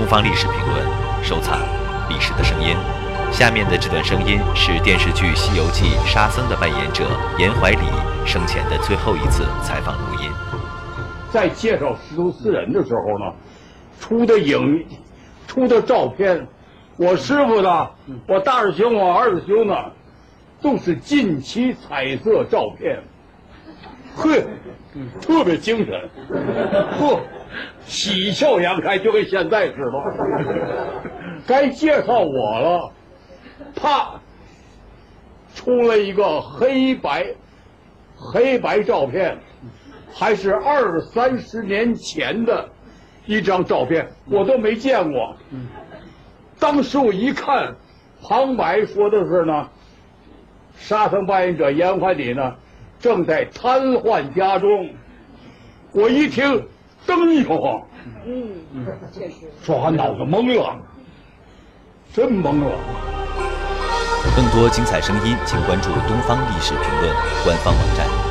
东方历史评论，收藏历史的声音。下面的这段声音是电视剧《西游记》沙僧的扮演者严怀礼生前的最后一次采访录音。在介绍师徒四人的时候呢，出的影，出的照片，我师傅呢，我大师兄，我二师兄呢，都是近期彩色照片。呵，特别精神，呵，喜笑颜开，就跟现在似的。该介绍我了，啪，出了一个黑白黑白照片，还是二三十年前的一张照片，我都没见过。当时我一看，旁白说的是呢，沙僧扮演者严怀礼呢。正在瘫痪家中，我一听，灯一晃，嗯，确实，抓脑子懵了，真懵了。更多精彩声音，请关注《东方历史评论》官方网站。